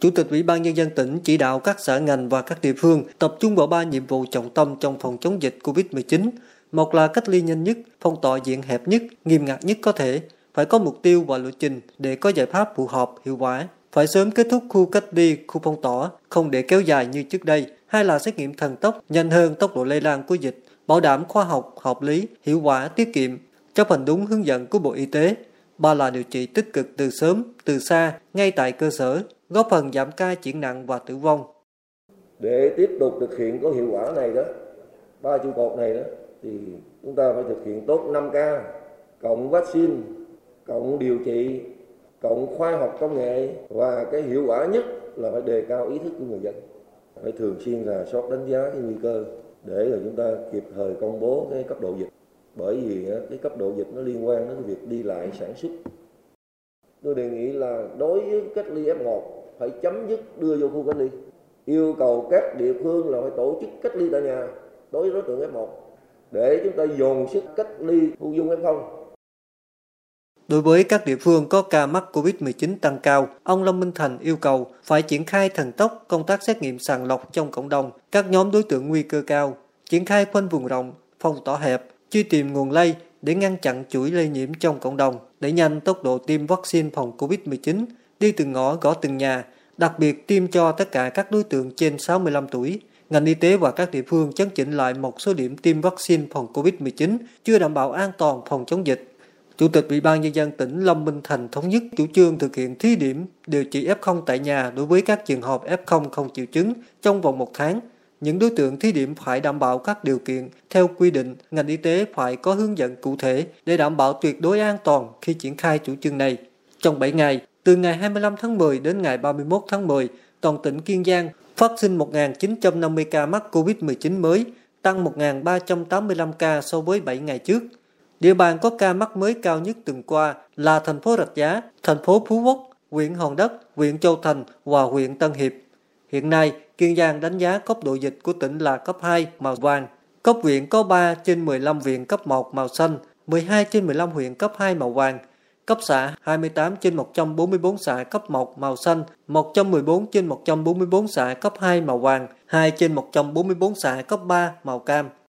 Chủ tịch Ủy ban Nhân dân tỉnh chỉ đạo các sở ngành và các địa phương tập trung vào ba nhiệm vụ trọng tâm trong phòng chống dịch COVID-19. Một là cách ly nhanh nhất, phong tỏa diện hẹp nhất, nghiêm ngặt nhất có thể, phải có mục tiêu và lộ trình để có giải pháp phù hợp, hiệu quả. Phải sớm kết thúc khu cách ly, khu phong tỏa, không để kéo dài như trước đây. Hai là xét nghiệm thần tốc, nhanh hơn tốc độ lây lan của dịch, bảo đảm khoa học, hợp lý, hiệu quả, tiết kiệm, chấp hành đúng hướng dẫn của Bộ Y tế. Ba là điều trị tích cực từ sớm, từ xa, ngay tại cơ sở, góp phần giảm ca chuyển nặng và tử vong. Để tiếp tục thực hiện có hiệu quả này đó, ba trụ cột này đó, thì chúng ta phải thực hiện tốt 5K, cộng vaccine, cộng điều trị, cộng khoa học công nghệ và cái hiệu quả nhất là phải đề cao ý thức của người dân. Phải thường xuyên là soát đánh giá cái nguy cơ để rồi chúng ta kịp thời công bố cái cấp độ dịch. Bởi vì cái cấp độ dịch nó liên quan đến việc đi lại sản xuất. Tôi đề nghị là đối với cách ly F1 phải chấm dứt đưa vô khu cách ly. Yêu cầu các địa phương là phải tổ chức cách ly tại nhà đối với đối tượng F1 để chúng ta dồn sức cách ly thu dung F0 Đối với các địa phương có ca mắc COVID-19 tăng cao, ông Lâm Minh Thành yêu cầu phải triển khai thần tốc công tác xét nghiệm sàng lọc trong cộng đồng, các nhóm đối tượng nguy cơ cao, triển khai khoanh vùng rộng, phong tỏa hẹp, truy tìm nguồn lây để ngăn chặn chuỗi lây nhiễm trong cộng đồng, đẩy nhanh tốc độ tiêm vaccine phòng COVID-19, đi từng ngõ gõ từng nhà, đặc biệt tiêm cho tất cả các đối tượng trên 65 tuổi. Ngành y tế và các địa phương chấn chỉnh lại một số điểm tiêm vaccine phòng COVID-19 chưa đảm bảo an toàn phòng chống dịch. Chủ tịch Ủy ban Nhân dân tỉnh Lâm Minh Thành thống nhất chủ trương thực hiện thí điểm điều trị F0 tại nhà đối với các trường hợp F0 không triệu chứng trong vòng một tháng. Những đối tượng thí điểm phải đảm bảo các điều kiện theo quy định, ngành y tế phải có hướng dẫn cụ thể để đảm bảo tuyệt đối an toàn khi triển khai chủ trương này. Trong 7 ngày, từ ngày 25 tháng 10 đến ngày 31 tháng 10, toàn tỉnh Kiên Giang phát sinh 1.950 ca mắc COVID-19 mới, tăng 1.385 ca so với 7 ngày trước. Địa bàn có ca mắc mới cao nhất từng qua là thành phố Rạch Giá, thành phố Phú Quốc, huyện Hòn Đất, huyện Châu Thành và huyện Tân Hiệp. Hiện nay, Kiên Giang đánh giá cấp độ dịch của tỉnh là cấp 2 màu vàng. Cấp huyện có 3 trên 15 huyện cấp 1 màu xanh, 12 trên 15 huyện cấp 2 màu vàng. Cấp xã 28 trên 144 xã cấp 1 màu xanh, 114 trên 144 xã cấp 2 màu vàng, 2 trên 144 xã cấp 3 màu cam.